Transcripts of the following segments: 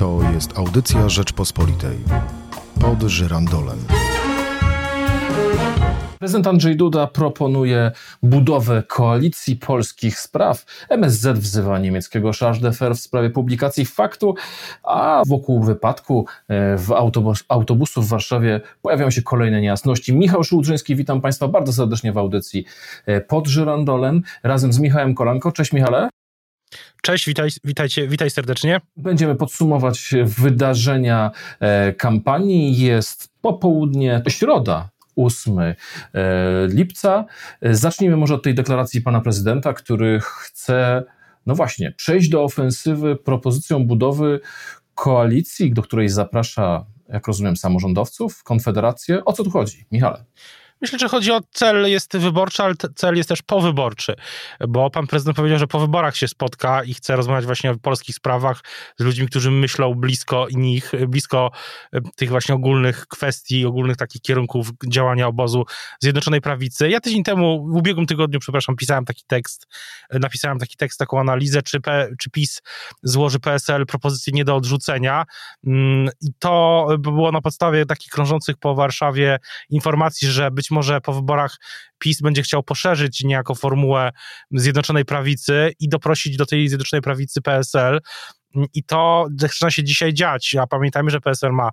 To jest audycja Rzeczpospolitej. Pod żyrandolem. Prezydent Andrzej Duda proponuje budowę koalicji polskich spraw. MSZ wzywa niemieckiego Charge w sprawie publikacji faktu, a wokół wypadku e, w autobus, autobusu w Warszawie pojawiają się kolejne niejasności. Michał Szułdrzyński, witam Państwa bardzo serdecznie w audycji e, pod żyrandolem razem z Michałem Kolanko. Cześć Michale. Cześć, witaj, witajcie, witaj serdecznie. Będziemy podsumować wydarzenia e, kampanii. Jest popołudnie, środa, 8 e, lipca. Zacznijmy może od tej deklaracji pana prezydenta, który chce, no właśnie, przejść do ofensywy propozycją budowy koalicji, do której zaprasza, jak rozumiem, samorządowców, konfederację. O co tu chodzi, Michale? Myślę, że chodzi o cel jest wyborczy, ale cel jest też powyborczy, bo pan prezydent powiedział, że po wyborach się spotka i chce rozmawiać właśnie o polskich sprawach z ludźmi, którzy myślą blisko nich, blisko e, tych właśnie ogólnych kwestii, ogólnych takich kierunków działania obozu Zjednoczonej Prawicy. Ja tydzień temu, w ubiegłym tygodniu, przepraszam, pisałem taki tekst, e, napisałem taki tekst, taką analizę, czy, P, czy PiS złoży PSL propozycję nie do odrzucenia mm, i to było na podstawie takich krążących po Warszawie informacji, że być może po wyborach PiS będzie chciał poszerzyć niejako formułę Zjednoczonej Prawicy i doprosić do tej Zjednoczonej Prawicy PSL. I to zaczyna się dzisiaj dziać. A pamiętajmy, że PSL ma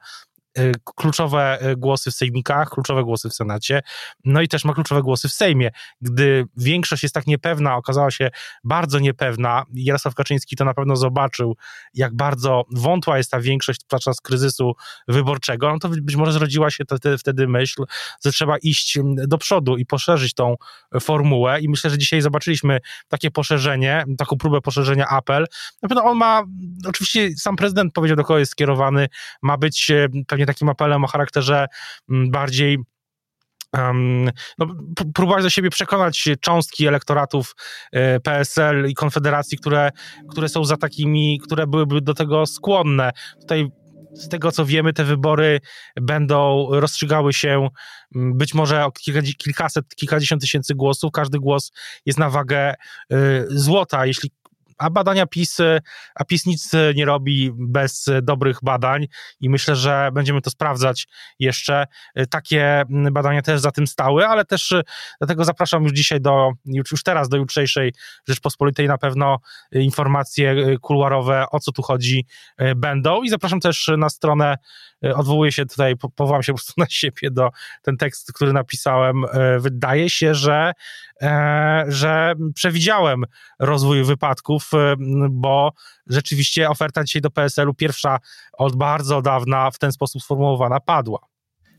kluczowe y, głosy w sejmikach, kluczowe głosy w Senacie, no i też ma kluczowe głosy w Sejmie. Gdy większość jest tak niepewna, okazała się bardzo niepewna, Jarosław Kaczyński to na pewno zobaczył, jak bardzo wątła jest ta większość podczas kryzysu wyborczego, no to być może zrodziła się wtedy, myśl, że trzeba iść do przodu i poszerzyć tą formułę i myślę, że dzisiaj zobaczyliśmy takie poszerzenie, taką próbę poszerzenia apel. Na pewno on ma, oczywiście sam prezydent powiedział, do kogo jest skierowany, ma być pewnie takim apelem o charakterze mm, bardziej no, próbować do siebie przekonać cząstki elektoratów e, PSL i Konfederacji, które, które są za takimi, które byłyby do tego skłonne. Tutaj z tego co wiemy, te wybory będą rozstrzygały się mm, być może o kilka, kilkaset, kilkadziesiąt tysięcy głosów. Każdy głos jest na wagę y, złota. Jeśli a badania PiS, a PiS nic nie robi bez dobrych badań i myślę, że będziemy to sprawdzać jeszcze. Takie badania też za tym stały, ale też dlatego zapraszam już dzisiaj do, już teraz do jutrzejszej Rzeczpospolitej na pewno informacje kuluarowe, o co tu chodzi, będą i zapraszam też na stronę E, odwołuję się tutaj, powołam się po prostu na siebie do ten tekst, który napisałem. E, wydaje się, że, e, że przewidziałem rozwój wypadków, bo rzeczywiście oferta dzisiaj do PSL-u, pierwsza od bardzo dawna w ten sposób sformułowana, padła.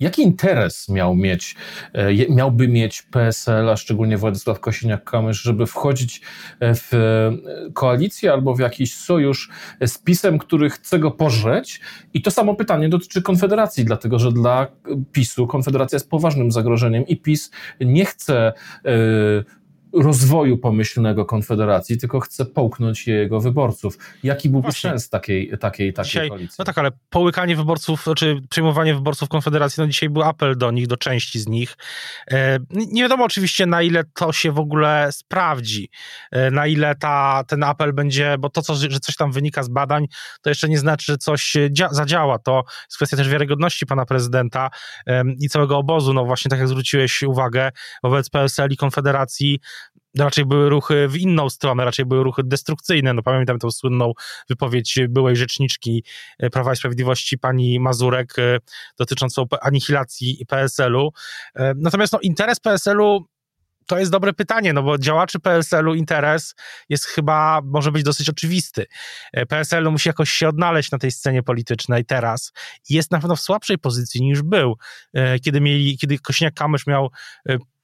Jaki interes miał mieć, e, miałby mieć PSL, a szczególnie Władysław Kosiniak-Kamysz, żeby wchodzić e, w e, koalicję albo w jakiś sojusz z PiSem, który chce go pożreć? I to samo pytanie dotyczy Konfederacji, dlatego że dla PiSu Konfederacja jest poważnym zagrożeniem i PiS nie chce rozwoju pomyślnego Konfederacji, tylko chce połknąć jego wyborców. Jaki byłby Właśnie. sens takiej, takiej, takiej dzisiaj, koalicji? No tak, ale połykanie wyborców, czy znaczy przejmowanie wyborców Konfederacji, no dzisiaj był apel do nich, do części z nich. E, nie wiadomo oczywiście, na ile to się w ogóle sprawdzi, e, na ile ta, ten apel będzie, bo to, co, że coś tam wynika z badań, to jeszcze nie znaczy, że coś zadziała. To jest kwestia też wiarygodności pana prezydenta i całego obozu. No właśnie, tak jak zwróciłeś uwagę, wobec PSL i Konfederacji raczej były ruchy w inną stronę, raczej były ruchy destrukcyjne. No pamiętam tę słynną wypowiedź byłej rzeczniczki e, Prawa i Sprawiedliwości pani Mazurek e, dotyczącą anihilacji PSL-u. E, natomiast no, interes PSL-u to jest dobre pytanie, no bo działaczy PSL-u interes jest chyba, może być dosyć oczywisty. PSL musi jakoś się odnaleźć na tej scenie politycznej teraz i jest na pewno w słabszej pozycji niż był, kiedy mieli, kiedy Kośniak-Kamysz miał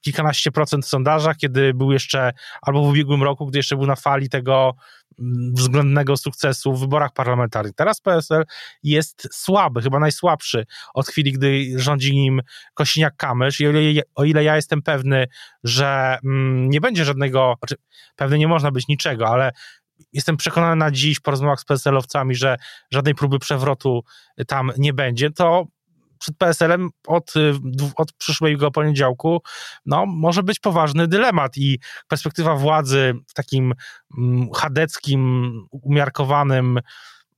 kilkanaście procent w sondażach, kiedy był jeszcze, albo w ubiegłym roku, gdy jeszcze był na fali tego mm, względnego sukcesu w wyborach parlamentarnych. Teraz PSL jest słaby, chyba najsłabszy od chwili, gdy rządzi nim Kosiniak-Kamysz i o ile, o ile ja jestem pewny, że mm, nie będzie żadnego, znaczy pewny nie można być niczego, ale jestem przekonany na dziś po rozmowach z PSL-owcami, że żadnej próby przewrotu tam nie będzie, to przed PSL-em od, y, od przyszłego poniedziałku no, może być poważny dylemat i perspektywa władzy w takim mm, chadeckim, umiarkowanym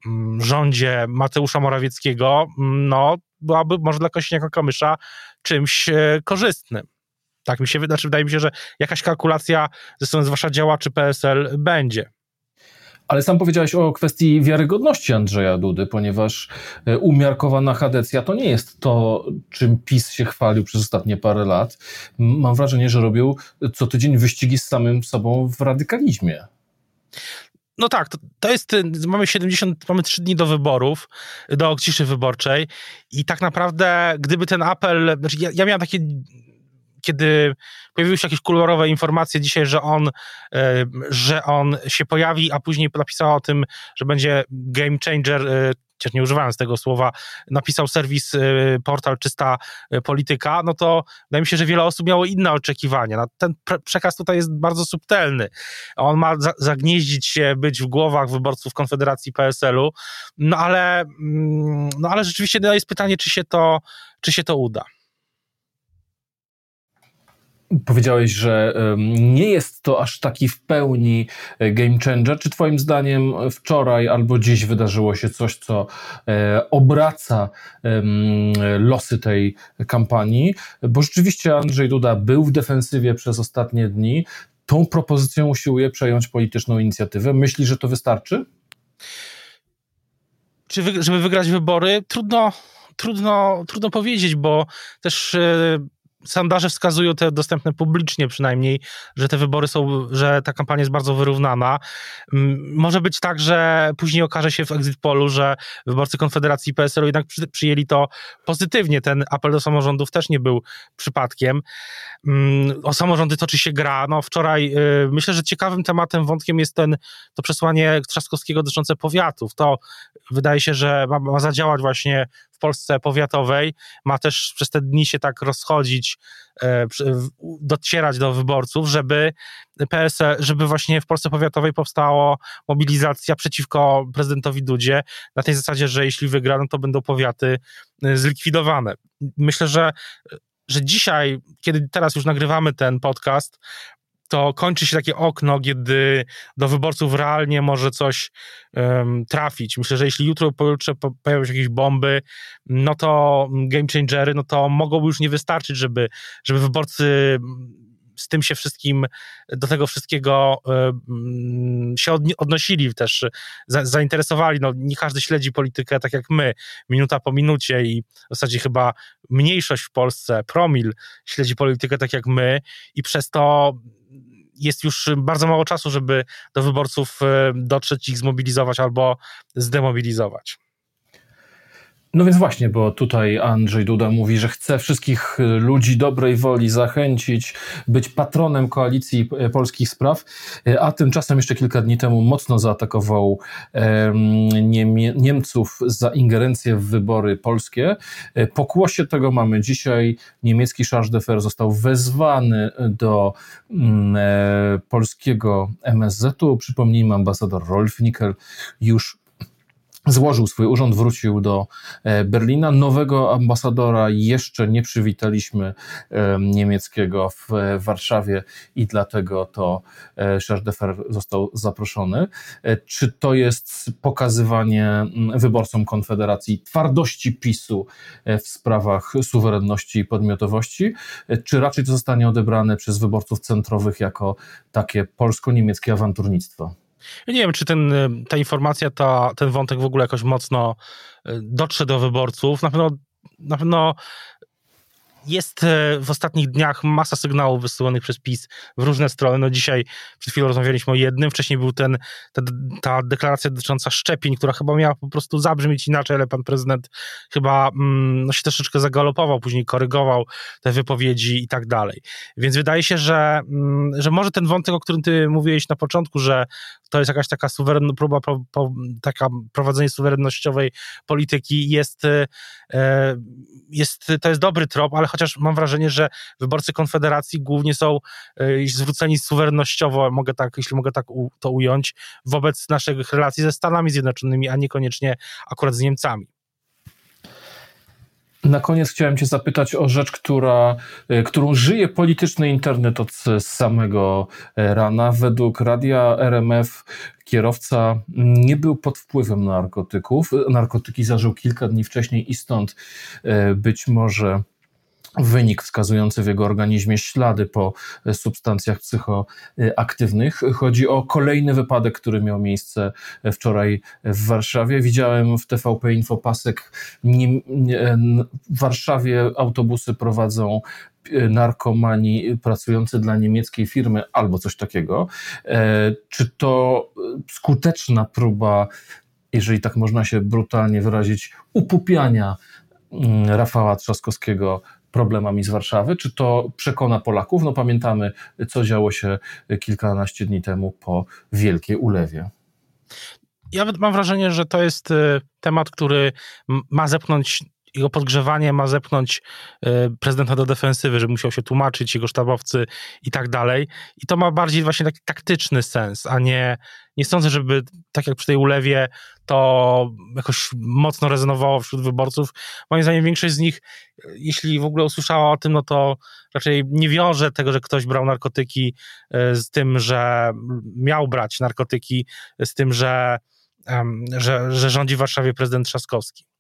mm, rządzie Mateusza Morawieckiego, mm, no, byłaby może dla Kośniaka-Kamysza czymś e, korzystnym. Tak mi się wydaje, znaczy wydaje mi się, że jakaś kalkulacja ze strony zwłaszcza działaczy PSL będzie. Ale sam powiedziałeś o kwestii wiarygodności Andrzeja Dudy, ponieważ e, umiarkowana kadencja to nie jest to, czym PiS się chwalił przez ostatnie parę lat. Mam wrażenie, że robił co tydzień wyścigi z samym sobą w radykalizmie. No tak, to, to jest, mamy 70, mamy 3 dni do wyborów, do ciszy wyborczej i tak naprawdę, gdyby ten apel, znaczy ja, ja miałem takie kiedy pojawiły się jakieś kolorowe informacje dzisiaj, że on, e, że on się pojawi, a później napisała o tym, że będzie game changer, e, chociaż nie używając tego słowa, napisał serwis, e, portal Czysta Polityka, no to wydaje mi się, że wiele osób miało inne oczekiwania. No, ten przekaz tutaj jest bardzo subtelny. On ma zagnieździć się, być w głowach wyborców Konfederacji PSL-u, no ale, mm, no ale rzeczywiście no, jest pytanie, czy się to, czy się to uda. Powiedziałeś, że nie jest to aż taki w pełni e, game changer. Czy Twoim zdaniem wczoraj albo dziś wydarzyło się coś, co e, obraca losy tej kampanii? Bo rzeczywiście Andrzej Duda był w defensywie przez ostatnie dni. Tą propozycją usiłuje przejąć polityczną inicjatywę. Myśli, że to wystarczy? Czy wy, żeby wygrać wybory? Trudno, trudno, trudno powiedzieć, bo też e, sondaże wskazują te dostępne publicznie przynajmniej, że te wybory są, że ta kampania jest bardzo wyrównana. Może być tak, że później okaże się w exit polu, że wyborcy Konfederacji PSL-u jednak przyjęli to pozytywnie. Ten apel do samorządów też nie był przypadkiem. O samorządy toczy się gra. No wczoraj y, myślę, że ciekawym tematem, wątkiem jest ten, to przesłanie Trzaskowskiego dotyczące powiatów. To wydaje się, że ma, ma zadziałać właśnie w Polsce powiatowej, ma też przez te dni się tak rozchodzić, e, docierać do wyborców, żeby PSL, żeby właśnie w Polsce powiatowej powstała mobilizacja przeciwko prezydentowi Dudzie, na tej zasadzie, że jeśli wygra, no to będą powiaty e, zlikwidowane. Myślę, że że dzisiaj, kiedy teraz już nagrywamy ten podcast, to kończy się takie okno, kiedy do wyborców realnie może coś um, trafić. Myślę, że jeśli jutro, pojutrze pojawią się jakieś bomby, no to game changery, no to mogłoby już nie wystarczyć, żeby, żeby wyborcy z tym się wszystkim, do tego wszystkiego się odnosili też, zainteresowali. No, nie każdy śledzi politykę tak jak my, minuta po minucie i w zasadzie chyba mniejszość w Polsce, promil, śledzi politykę tak jak my i przez to jest już bardzo mało czasu, żeby do wyborców e, dotrzeć, ich zmobilizować albo zdemobilizować. No więc właśnie, bo tutaj Andrzej Duda mówi, że chce wszystkich ludzi dobrej woli zachęcić, być patronem koalicji polskich spraw, e, a tymczasem jeszcze kilka dni temu mocno zaatakował Niemców za ingerencję w wybory polskie. E, pokłosie tego mamy dzisiaj. Niemiecki Charge d'Affaires został wezwany do mm, e, polskiego MSZ-u. Przypomnijmy, ambasador Rolf Nickel już złożył swój urząd, wrócił do e, Berlina. Nowego ambasadora jeszcze nie przywitaliśmy e, niemieckiego w Warszawie i dlatego to e, Charles de Fer został zaproszony. Czy to jest pokazywanie wyborcom Konfederacji twardości PiSu w sprawach suwerenności i podmiotowości, czy raczej to zostanie odebrane przez wyborców centrowych jako takie polsko-niemieckie awanturnictwo? Ja nie wiem, czy ten, ta informacja, ta, ten wątek w ogóle jakoś mocno e, dotrze do wyborców. Na pewno, na pewno jest e, w ostatnich dniach masa sygnałów wysyłanych przez PiS w różne strony. No dzisiaj przed chwilą rozmawialiśmy o jednym, wcześniej był ten, ta, ta deklaracja dotycząca szczepień, która chyba miała po prostu zabrzmieć inaczej, ale pan prezydent chyba mm, no, się troszeczkę zagalopował, później korygował te wypowiedzi i tak dalej. Więc wydaje się, że, mm, że może ten wątek, o którym ty mówiłeś na początku, że to jest jakaś taka suwerenna próba, po, po, taka prowadzenie suwerennościowej polityki jest, e, jest, to jest dobry trop, ale chociaż mam wrażenie, że wyborcy Konfederacji głównie są e, zwróceni suwerennościowo, mogę tak, jeśli mogę tak to ująć, wobec naszych relacji ze Stanami Zjednoczonymi, a niekoniecznie akurat z Niemcami. Na koniec chciałem Cię zapytać o rzecz, która, e, którą żyje polityczny internet od samego e, rana. Według radia RMF kierowca nie był pod wpływem narkotyków. Narkotyki zażył kilka dni wcześniej i stąd być może wynik wskazujący w jego organizmie ślady po substancjach psychoaktywnych. Chodzi o kolejny wypadek, który miał miejsce wczoraj w Warszawie. Widziałem w TVP Info pasek. W Warszawie autobusy prowadzą narkomani pracujący dla niemieckiej firmy albo coś takiego. E, czy to skuteczna próba, jeżeli tak można się brutalnie wyrazić, upupiania mm, Rafała Trzaskowskiego problemami z Warszawy? Czy to przekona Polaków? No pamiętamy, co działo się kilkanaście dni temu po Wielkiej Ulewie. Ja mam wrażenie, że to jest y, temat, który ma zepchnąć jego podgrzewanie ma zepchnąć y, prezydenta do defensywy, że musiał się tłumaczyć, jego sztabowcy i tak dalej. I to ma bardziej właśnie taki taktyczny sens, a nie, nie sądzę, żeby tak jak przy tej ulewie to jakoś mocno rezonowało wśród wyborców. Moim zdaniem większość z nich, jeśli w ogóle usłyszała o tym, no to raczej nie wiąże tego, że ktoś brał narkotyki y, z tym, że miał brać narkotyki, z tym, że, że, że rządzi w Warszawie prezydent Trzaskowski.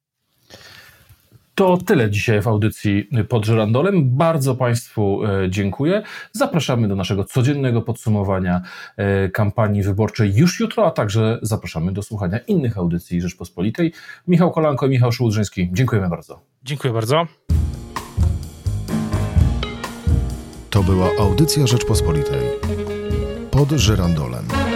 To tyle dzisiaj w audycji pod żyrandolem. Bardzo Państwu e, dziękuję. Zapraszamy do naszego codziennego podsumowania e, kampanii wyborczej już jutro, a także zapraszamy do słuchania innych audycji Rzeczpospolitej. Michał Kolanko i Michał Szułdrzyński. Dziękujemy bardzo. Dziękuję bardzo. To była audycja Rzeczpospolitej pod żyrandolem.